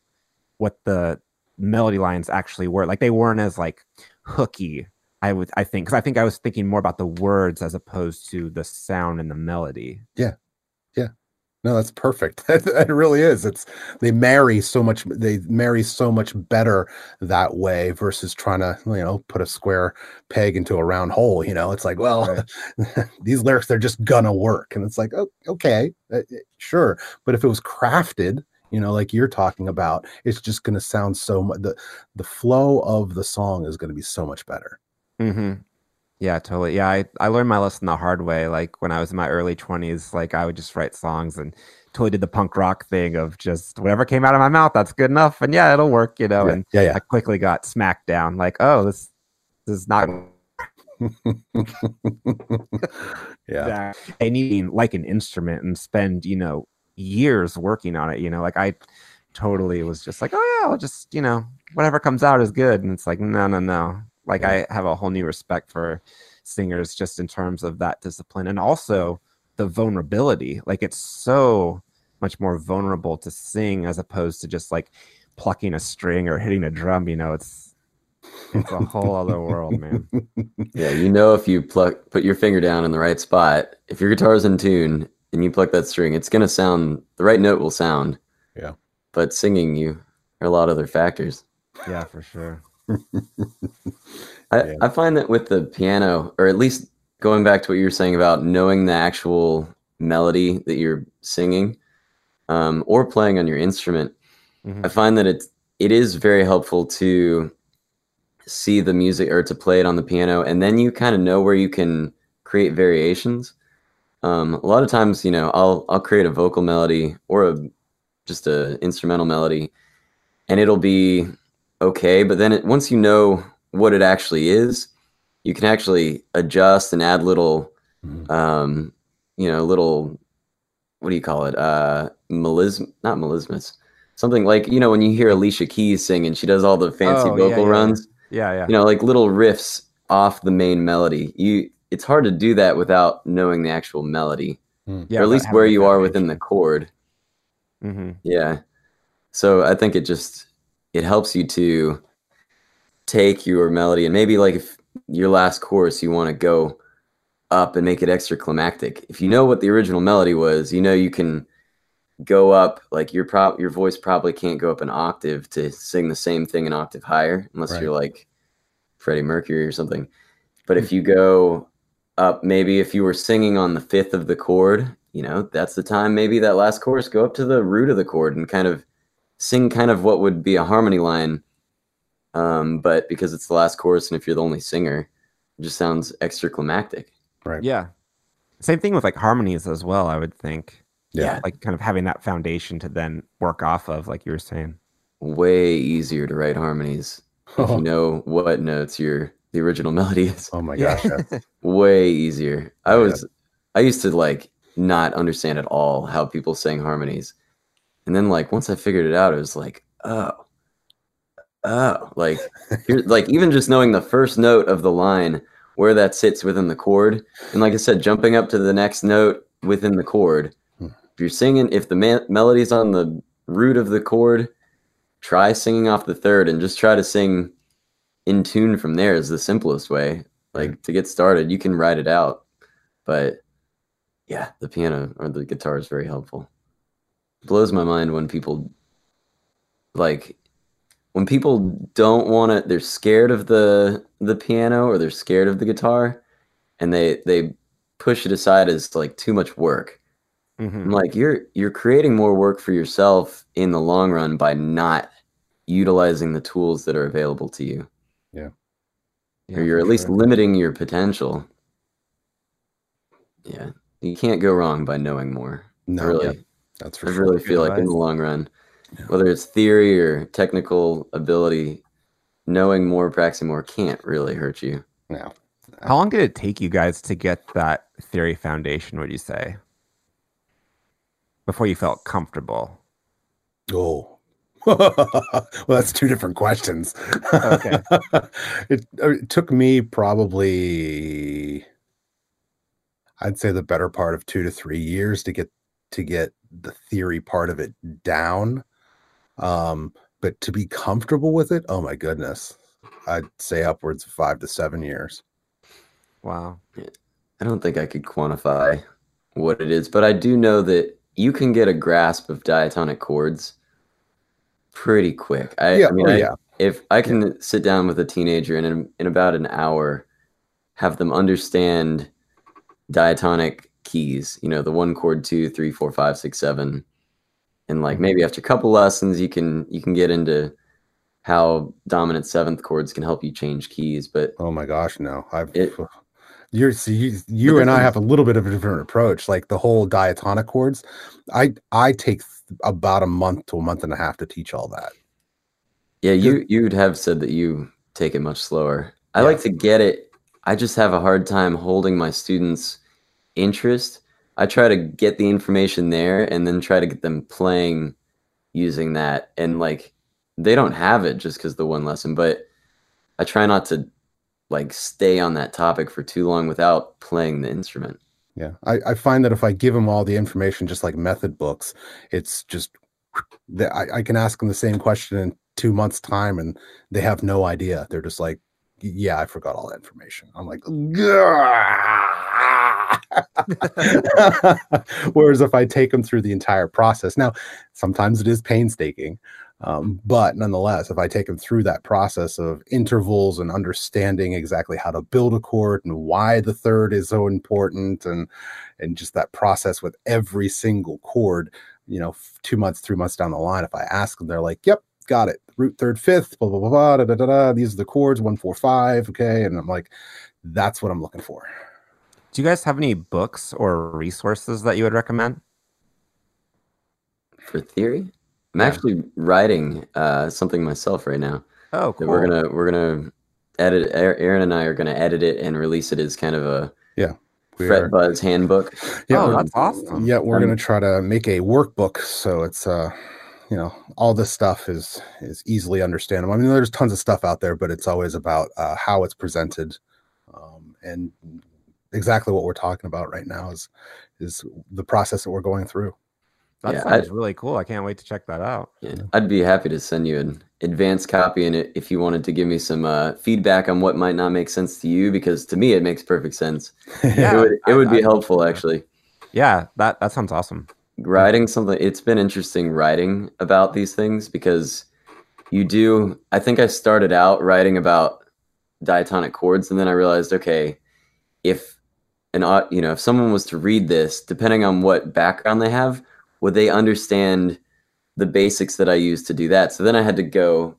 what the melody lines actually were. Like they weren't as like hooky I would I think because I think I was thinking more about the words as opposed to the sound and the melody. Yeah, yeah. No, that's perfect. it really is. It's they marry so much. They marry so much better that way versus trying to you know put a square peg into a round hole. You know, it's like well, right. these lyrics they're just gonna work, and it's like oh, okay, uh, sure. But if it was crafted you know like you're talking about it's just going to sound so much the the flow of the song is going to be so much better Mm-hmm. Yeah, totally. Yeah, I, I learned my lesson the hard way. Like when I was in my early 20s, like I would just write songs and totally did the punk rock thing of just whatever came out of my mouth, that's good enough. And yeah, it'll work, you know. Yeah, and yeah, yeah. I quickly got smacked down like, oh, this, this is not. yeah. I need like an instrument and spend, you know, years working on it. You know, like I totally was just like, oh, yeah, I'll just, you know, whatever comes out is good. And it's like, no, no, no like yeah. I have a whole new respect for singers just in terms of that discipline and also the vulnerability. Like it's so much more vulnerable to sing as opposed to just like plucking a string or hitting a drum. You know, it's it's a whole other world, man. Yeah, you know, if you pluck, put your finger down in the right spot, if your guitar's in tune and you pluck that string, it's gonna sound the right note will sound. Yeah. But singing, you are a lot of other factors. Yeah, for sure. I, yeah. I find that with the piano, or at least going back to what you were saying about knowing the actual melody that you're singing um, or playing on your instrument, mm-hmm. I find that it's it is very helpful to see the music or to play it on the piano, and then you kind of know where you can create variations. Um, a lot of times, you know, I'll I'll create a vocal melody or a just a instrumental melody, and it'll be okay. But then it, once you know what it actually is, you can actually adjust and add little, mm-hmm. um, you know, little, what do you call it? Uh, melism, not melismus, something like, you know, when you hear Alicia Keys sing and she does all the fancy oh, vocal yeah, yeah, runs. Yeah, yeah. You know, like little riffs off the main melody. You, it's hard to do that without knowing the actual melody, mm. yeah, or at least where you are within the chord. Mm-hmm. Yeah. So I think it just it helps you to take your melody and maybe like if your last chorus you want to go up and make it extra climactic. If you know what the original melody was, you know you can go up like your prop your voice probably can't go up an octave to sing the same thing an octave higher unless right. you're like Freddie Mercury or something. But if hmm. you go up maybe if you were singing on the fifth of the chord, you know, that's the time maybe that last chorus go up to the root of the chord and kind of sing kind of what would be a harmony line. Um, but because it's the last chorus and if you're the only singer, it just sounds extra climactic. Right. Yeah. Same thing with like harmonies as well, I would think. Yeah. Like kind of having that foundation to then work off of, like you were saying. Way easier to write harmonies if you know what notes your the original melody is. Oh my gosh. Way easier. I Yeah. was I used to like not understand at all how people sang harmonies. And then like once I figured it out, it was like, oh. Oh, like here, like even just knowing the first note of the line where that sits within the chord and like I said jumping up to the next note within the chord. Hmm. If you're singing if the ma- melody's on the root of the chord, try singing off the third and just try to sing in tune from there is the simplest way like to get started you can write it out but yeah the piano or the guitar is very helpful blows my mind when people like when people don't want to they're scared of the the piano or they're scared of the guitar and they they push it aside as like too much work. Mhm. I'm like you're you're creating more work for yourself in the long run by not utilizing the tools that are available to you. Yeah, or you're at least limiting your potential. Yeah. You can't go wrong by knowing more. No, really. yeah, that's for i sure. really feel like in the long run Yeah. whether it's theory or technical ability knowing more practicing more can't really hurt you Yeah. How long did it take you guys to get that theory foundation, would you say? Before you felt comfortable? Oh. well, that's two different questions. Okay. it, uh, it took me probably, I'd say, the better part of two to three years to get to get the theory part of it down. Um, but to be comfortable with it, oh my goodness, I'd say upwards of five to seven years. Wow. i don't think i could quantify what it is but i do know that you can get a grasp of diatonic chords pretty quick i, yeah, I mean oh, I, yeah, if I can sit down with a teenager and in, in about an hour have them understand diatonic keys, you know, the one chord two, three, four, five, six, seven, and like mm-hmm. maybe after a couple lessons you can you can get into how dominant seventh chords can help you change keys. But Oh my gosh, no. I've It- you're see you, you and I have a little bit of a different approach. Like the whole diatonic chords, I I take about a month to a month and a half to teach all that. yeah, you you'd have said that you take it much slower. I Yeah. like to get it. I just have a hard time holding my students' interest. I try to get the information there and then try to get them playing using that. And like they don't have it just because the one lesson, but I try not to like stay on that topic for too long without playing the instrument. Yeah, I, I find that if I give them all the information, just like method books, it's just that I, I can ask them the same question in two months' time, and they have no idea. They're just like, "Yeah, I forgot all that information." I'm like, "Gah!" whereas if I take them through the entire process, now sometimes it is painstaking, um, but nonetheless, if I take them through that process of intervals and understanding exactly how to build a chord and why the third is so important, and and just that process with every single chord, you know, two months, three months down the line, if I ask them, they're like, "Yep, got it. Root third, fifth, blah blah blah blah, da da da. da. These are the chords, one, four, five. Okay," and I'm like, "That's what I'm looking for." Do you guys have any books or resources that you would recommend? For theory, I'm Yeah. actually writing uh, something myself right now. Oh, cool. we're gonna we're gonna edit. Aaron and I are gonna edit it and release it as kind of a We Fret Buzz handbook. Oh, Um, that's awesome. yeah, we're Um, gonna try to make a workbook so it's uh you know all this stuff is is easily understandable. I mean, there's tons of stuff out there, but it's always about uh, how it's presented, um, and exactly what we're talking about right now is is the process that we're going through. That Yeah, sounds really cool. I can't wait to check that out. Yeah, I'd be happy to send you an advanced copy, and if you wanted to give me some uh, feedback on what might not make sense to you, because to me it makes perfect sense. Yeah. it would it would I- be I- helpful yeah. actually. Yeah, that that sounds awesome. writing something it's been interesting writing about these things because you do i think i started out writing about diatonic chords and then i realized okay if an au- uh, you know if someone was to read this depending on what background they have would they understand the basics that i use to do that so then i had to go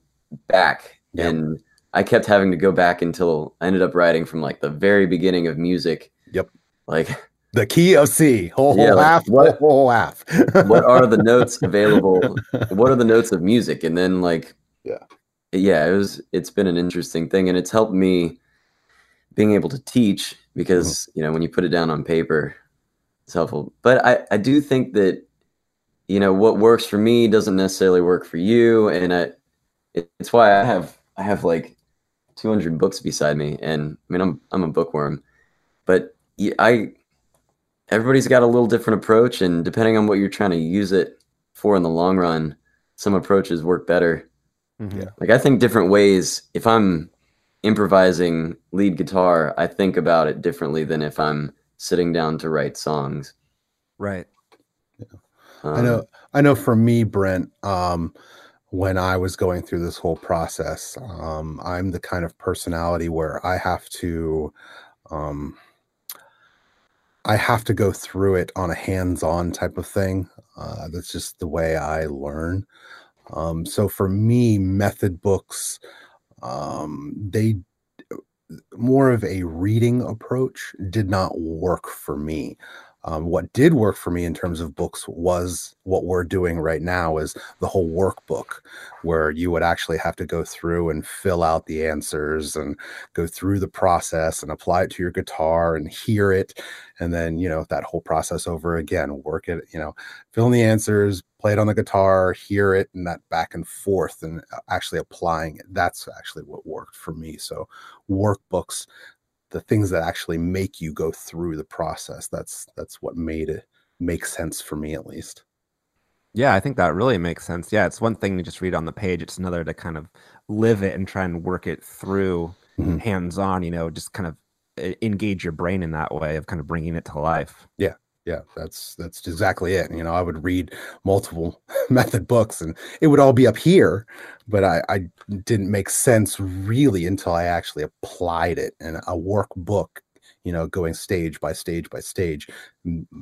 back Yep. and i kept having to go back until i ended up writing from like the very beginning of music Yep. like The key of C, whole, whole yeah, half, what, whole half. what are the notes available? What are the notes of music? And then like, yeah, yeah, it was. It's been an interesting thing, and it's helped me being able to teach because mm-hmm. you know when you put it down on paper, it's helpful. But I I do think that you know what works for me doesn't necessarily work for you, and I it's why I have I have like 200 books beside me, and I mean I'm I'm a bookworm, but I everybody's got a little different approach, and depending on what you're trying to use it for in the long run, some approaches work better. Mm-hmm. Yeah. Like I think different ways. If I'm improvising lead guitar, I think about it differently than if I'm sitting down to write songs. Right. Yeah. Um, I know. I know. For me, Brent, um, when I was going through this whole process, um, I'm the kind of personality where I have to. Um, I have to go through it on a hands-on type of thing. Uh, that's just the way I learn. Um, so for me, method books, um, they more of a reading approach did not work for me. Um, what did work for me in terms of books was what we're doing right now is the whole workbook where you would actually have to go through and fill out the answers and go through the process and apply it to your guitar and hear it and then you know that whole process over again work it you know fill in the answers play it on the guitar hear it and that back and forth and uh, actually applying it that's actually what worked for me. So workbooks the things that actually make you go through the process that's that's what made it make sense for me at least. Yeah i think that really makes sense. Yeah it's one thing to just read on the page it's another to kind of live it and try and work it through mm-hmm. hands on you know just kind of engage your brain in that way of kind of bringing it to life. Yeah yeah that's that's exactly it you know i would read multiple method books and it would all be up here but I, I didn't make sense really until i actually applied it and a workbook you know going stage by stage by stage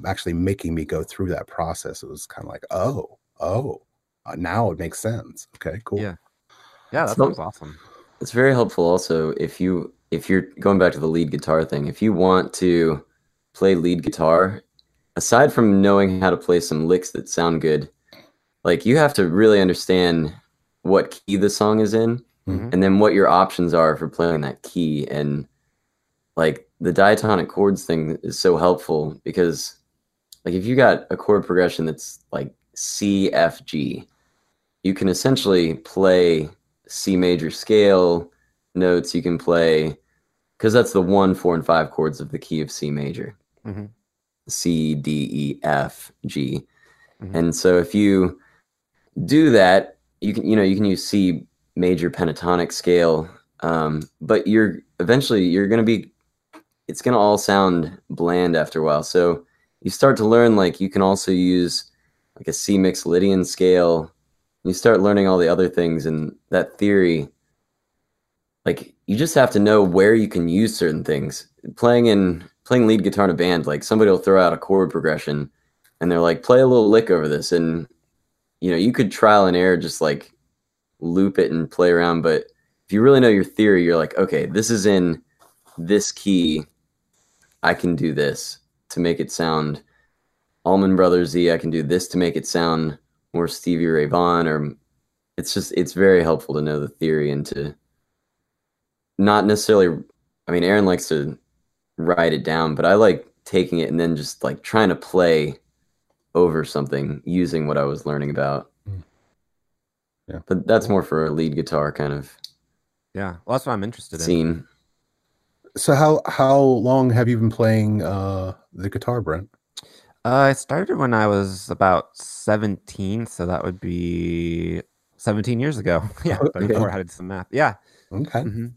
actually making me go through that process. It was kind of like oh oh uh, now it makes sense. Okay cool. Yeah. Yeah that so, sounds awesome. it's very helpful also if you if you're going back to the lead guitar thing if you want to play lead guitar aside from knowing how to play some licks that sound good, like you have to really understand what key the song is in mm-hmm. and then what your options are for playing that key and like the diatonic chords thing is so helpful because like if you got a chord progression that's like C F G you can essentially play C major scale notes you can play because that's the one four and five chords of the key of C major mm-hmm. C, D, E, F, G. Mm-hmm. And so if you do that, you can you know you can use C major pentatonic scale, um, but you're eventually you're going to be it's going to all sound bland after a while. So you start to learn like you can also use like a C Mixolydian scale. You start learning all the other things and that theory. Like you just have to know where you can use certain things. Playing in playing lead guitar in a band, like somebody will throw out a chord progression and they're like, play a little lick over this. And, you know, you could trial and error, just like loop it and play around. But if you really know your theory, you're like, okay, this is in this key. I can do this to make it sound Allman Brothers Z. I can do this to make it sound more Stevie Ray Vaughan or it's just it's very helpful to know the theory and to not necessarily I mean Aaron likes to write it down, but I like taking it and then just like trying to play over something using what I was learning about. Hmm. Yeah. But that's more for a lead guitar kind of. Yeah. Well, that's what I'm interested scene. in. So how how long have you been playing uh the guitar, Brent? Uh, I started when I was about 17, so that would be 17 years ago. yeah, okay. before I did some math. Yeah. Okay. Mm-hmm.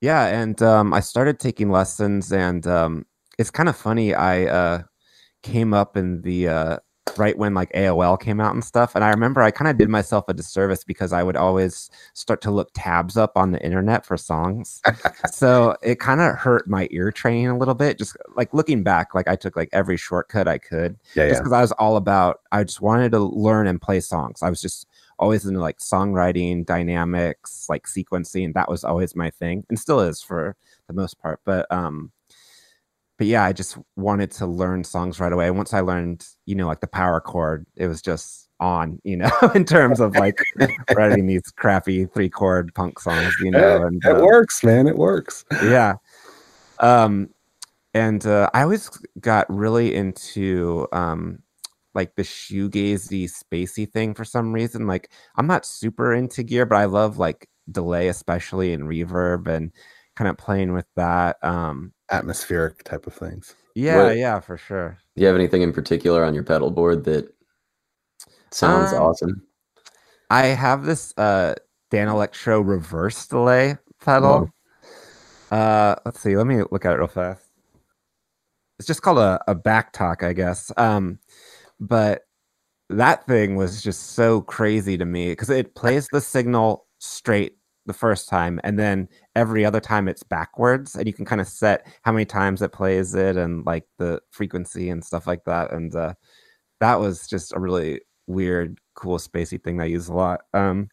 Yeah, and um, I started taking lessons, and um, it's kind of funny. I uh, came up in the uh, right when like AOL came out and stuff, and I remember I kind of did myself a disservice because I would always start to look tabs up on the internet for songs. so it kind of hurt my ear training a little bit. Just like looking back, like I took like every shortcut I could, yeah, just because yeah. I was all about. I just wanted to learn and play songs. I was just always into like songwriting, dynamics, like sequencing. That was always my thing, and still is for the most part. But um, but yeah, I just wanted to learn songs right away. Once I learned, you know, like the power chord, it was just on, you know, in terms of like writing these crappy three chord punk songs, you know. And it uh, works, man. It works. Yeah. Um, and uh, I always got really into um, like the shoegazy spacey thing for some reason. Like I'm not super into gear, but I love like delay, especially in reverb and kind of playing with that. Um, atmospheric type of things. Yeah, what, yeah, for sure. Do you have anything in particular on your pedal board that sounds um, awesome? I have this uh Danelectro reverse delay pedal. Oh. Uh let's see, let me look at it real fast. It's just called a, a back talk, I guess. Um but that thing was just so crazy to me because it plays the signal straight the first time and then every other time it's backwards and you can kind of set how many times it plays it and like the frequency and stuff like that and uh, that was just a really weird cool spacey thing that i use a lot um,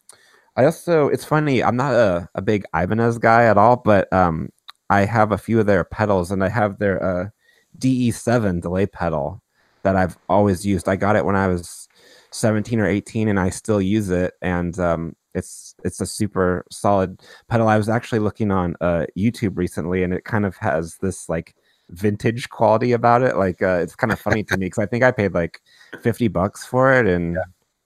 i also it's funny i'm not a, a big ibanez guy at all but um, i have a few of their pedals and i have their uh, de7 delay pedal that i've always used i got it when i was 17 or 18 and i still use it and um, it's it's a super solid pedal. I was actually looking on uh, YouTube recently, and it kind of has this like vintage quality about it. Like uh, it's kind of funny to me because I think I paid like fifty bucks for it in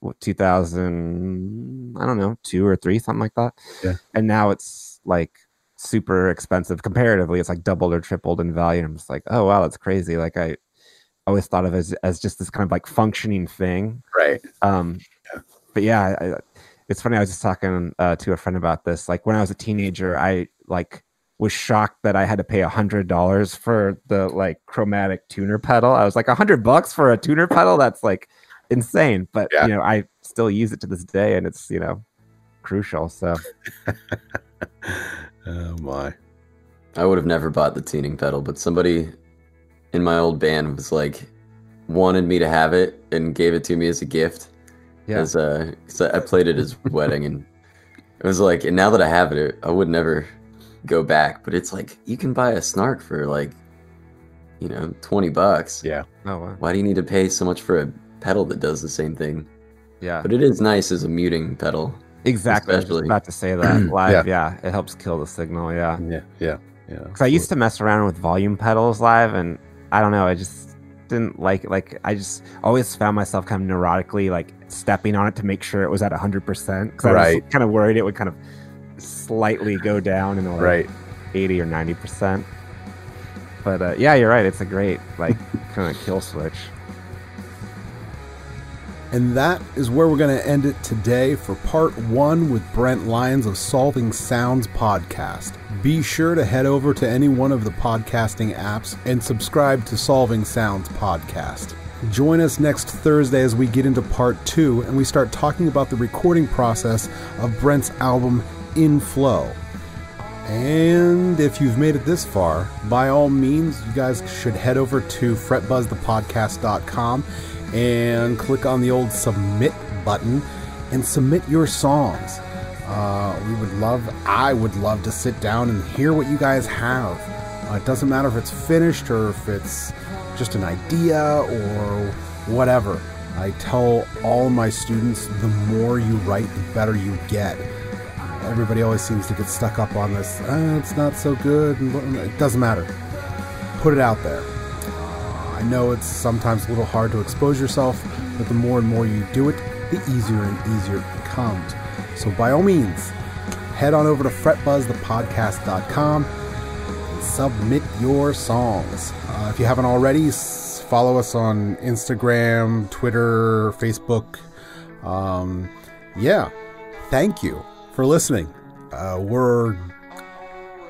yeah. 2000, I don't know, two or three, something like that. Yeah. And now it's like super expensive comparatively. It's like doubled or tripled in value. And I'm just like, oh wow, that's crazy. Like I always thought of as as just this kind of like functioning thing. Right. Um. Yeah. But yeah, I, it's funny. I was just talking uh, to a friend about this. Like when I was a teenager, I like was shocked that I had to pay a hundred dollars for the like chromatic tuner pedal. I was like a hundred bucks for a tuner pedal. That's like insane. But yeah. you know, I still use it to this day, and it's you know crucial. So. oh my! I would have never bought the tuning pedal, but somebody in my old band was like wanted me to have it and gave it to me as a gift yeah. As uh, I played it at his wedding, and it was like, and now that I have it, I would never go back. But it's like you can buy a snark for like, you know, twenty bucks. Yeah. Oh wow. Why do you need to pay so much for a pedal that does the same thing? Yeah. But it is nice as a muting pedal. Exactly. Especially. I was about to say that live. yeah. yeah. It helps kill the signal. Yeah. Yeah. Yeah. Yeah. Because I used to mess around with volume pedals live, and I don't know. I just didn't like like I just always found myself kind of neurotically like stepping on it to make sure it was at 100% because I was kind of worried it would kind of slightly go down in like right. 80 or 90%. But uh, yeah, you're right. It's a great like kind of kill switch. And that is where we're going to end it today for part one with Brent Lyons of Solving Sounds podcast. Be sure to head over to any one of the podcasting apps and subscribe to Solving Sounds podcast. Join us next Thursday as we get into part two and we start talking about the recording process of Brent's album In Flow. And if you've made it this far, by all means, you guys should head over to fretbuzzthepodcast.com and click on the old submit button and submit your songs. Uh, we would love, I would love to sit down and hear what you guys have. Uh, it doesn't matter if it's finished or if it's just an idea or whatever. I tell all my students the more you write, the better you get. Everybody always seems to get stuck up on this. Oh, it's not so good. It doesn't matter. Put it out there. I know it's sometimes a little hard to expose yourself, but the more and more you do it, the easier and easier it becomes. So by all means, head on over to fretbuzzthepodcast.com and submit your songs. Uh, if you haven't already, follow us on Instagram, Twitter, Facebook. Um, yeah, thank you for listening. Uh, we're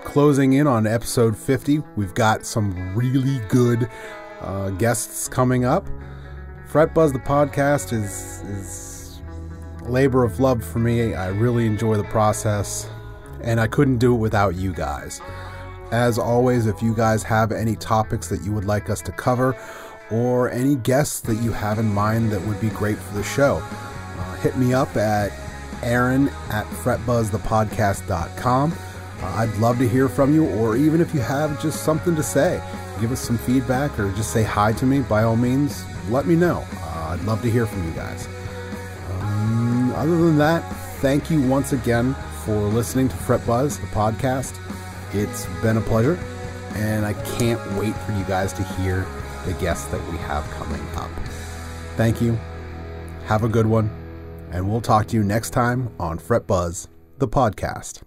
closing in on episode 50. We've got some really good uh, guests coming up. Fret Buzz the podcast is is labor of love for me. I really enjoy the process, and I couldn't do it without you guys. As always, if you guys have any topics that you would like us to cover, or any guests that you have in mind that would be great for the show, uh, hit me up at aaron at fretbuzzthepodcast.com. Uh, I'd love to hear from you, or even if you have just something to say, give us some feedback or just say hi to me, by all means, let me know. Uh, I'd love to hear from you guys. Um, other than that, thank you once again for listening to Fret Buzz, the podcast. It's been a pleasure, and I can't wait for you guys to hear the guests that we have coming up. Thank you. Have a good one, and we'll talk to you next time on Fret Buzz, the podcast.